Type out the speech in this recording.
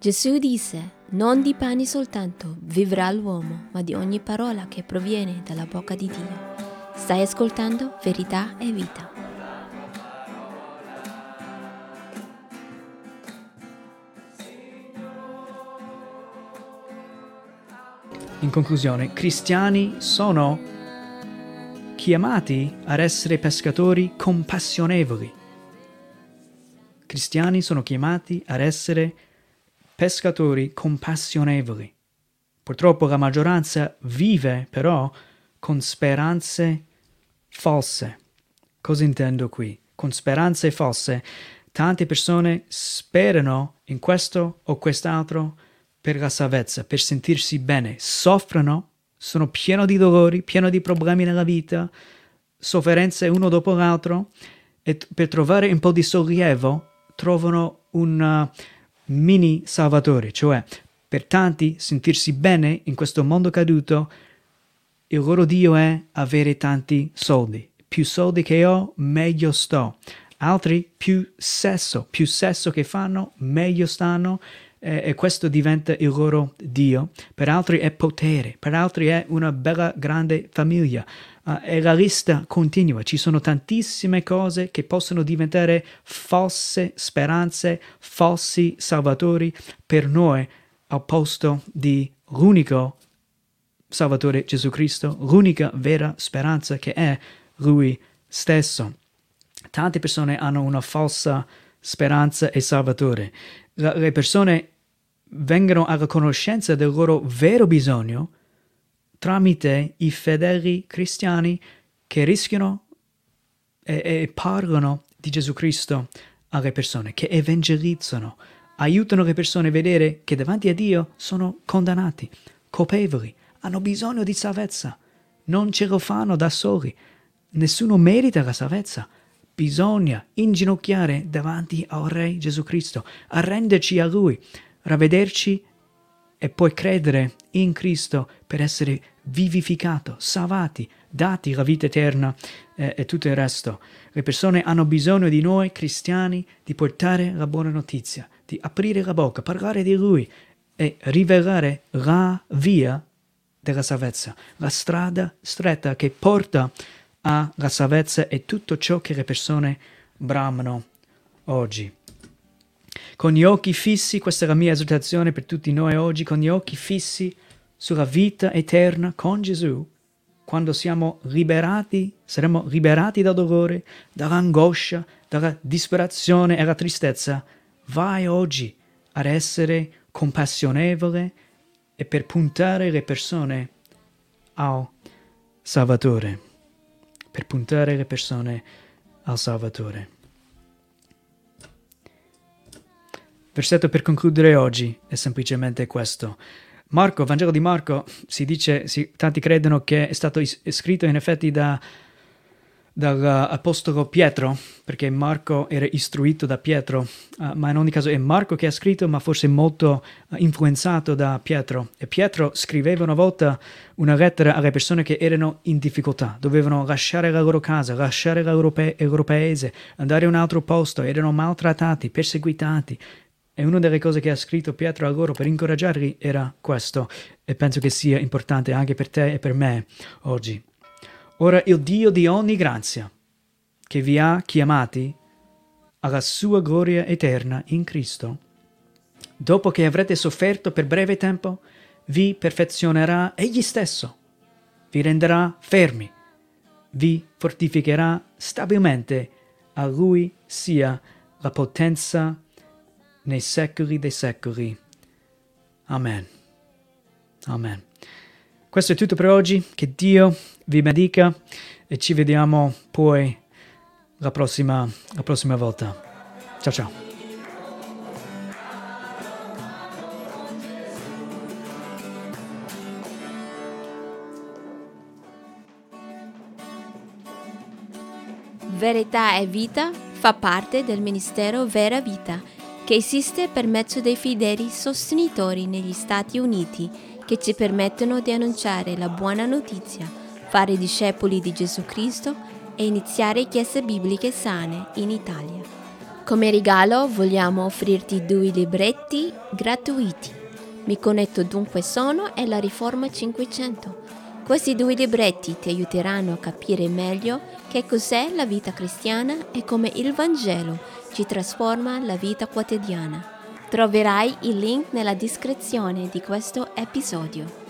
Gesù disse, non di pane soltanto vivrà l'uomo, ma di ogni parola che proviene dalla bocca di Dio. Stai ascoltando verità e vita. In conclusione, cristiani sono chiamati ad essere pescatori compassionevoli. Cristiani sono chiamati ad essere pescatori compassionevoli. Purtroppo la maggioranza vive però con speranze false. Cosa intendo qui? Con speranze false. Tante persone sperano in questo o quest'altro per la salvezza, per sentirsi bene, soffrono, sono pieno di dolori, pieno di problemi nella vita, sofferenze uno dopo l'altro e per trovare un po' di sollievo trovano un uh, mini salvatore, cioè per tanti sentirsi bene in questo mondo caduto, il loro Dio è avere tanti soldi. Più soldi che ho, meglio sto. Altri più sesso, più sesso che fanno, meglio stanno eh, e questo diventa il loro Dio. Per altri è potere, per altri è una bella grande famiglia. Uh, e la lista continua, ci sono tantissime cose che possono diventare false speranze, falsi salvatori per noi al posto di l'unico Salvatore Gesù Cristo, l'unica vera speranza che è Lui stesso. Tante persone hanno una falsa speranza e Salvatore. Le persone vengono alla conoscenza del loro vero bisogno tramite i fedeli cristiani che rischiano e, e parlano di Gesù Cristo alle persone, che evangelizzano, aiutano le persone a vedere che davanti a Dio sono condannati, colpevoli, hanno bisogno di salvezza, non ce lo fanno da soli, nessuno merita la salvezza. Bisogna inginocchiare davanti al Re Gesù Cristo, arrenderci a Lui, ravvederci e poi credere in Cristo per essere vivificato, salvati, dati la vita eterna eh, e tutto il resto. Le persone hanno bisogno di noi cristiani di portare la buona notizia, di aprire la bocca, parlare di Lui e rivelare la via della salvezza, la strada stretta che porta alla salvezza e tutto ciò che le persone bramano oggi. Con gli occhi fissi, questa è la mia esortazione per tutti noi oggi, con gli occhi fissi sulla vita eterna con Gesù, quando siamo liberati, saremo liberati dal dolore, dall'angoscia, dalla disperazione e dalla tristezza, vai oggi ad essere compassionevole e per puntare le persone al Salvatore, per puntare le persone al Salvatore. Versetto per concludere oggi è semplicemente questo. Marco, Vangelo di Marco, si dice, si, tanti credono che è stato is- scritto in effetti da, dall'Apostolo Pietro, perché Marco era istruito da Pietro, uh, ma in ogni caso è Marco che ha scritto, ma forse molto uh, influenzato da Pietro. E Pietro scriveva una volta una lettera alle persone che erano in difficoltà, dovevano lasciare la loro casa, lasciare la loro, pe- il loro paese, andare a un altro posto, erano maltrattati, perseguitati, e una delle cose che ha scritto Pietro a loro per incoraggiarli era questo, e penso che sia importante anche per te e per me oggi. Ora il Dio di ogni grazia, che vi ha chiamati alla sua gloria eterna in Cristo, dopo che avrete sofferto per breve tempo, vi perfezionerà egli stesso, vi renderà fermi, vi fortificherà stabilmente, a lui sia la potenza nei secoli dei secoli. Amen. Amen. Questo è tutto per oggi, che Dio vi benedica e ci vediamo poi la prossima, la prossima volta. Ciao ciao. Verità e vita fa parte del ministero Vera Vita che esiste per mezzo dei fedeli sostenitori negli Stati Uniti che ci permettono di annunciare la buona notizia, fare discepoli di Gesù Cristo e iniziare chiese bibliche sane in Italia. Come regalo vogliamo offrirti due libretti gratuiti. Mi connetto dunque sono e la Riforma 500. Questi due libretti ti aiuteranno a capire meglio che cos'è la vita cristiana e come il Vangelo ci trasforma la vita quotidiana. Troverai il link nella descrizione di questo episodio.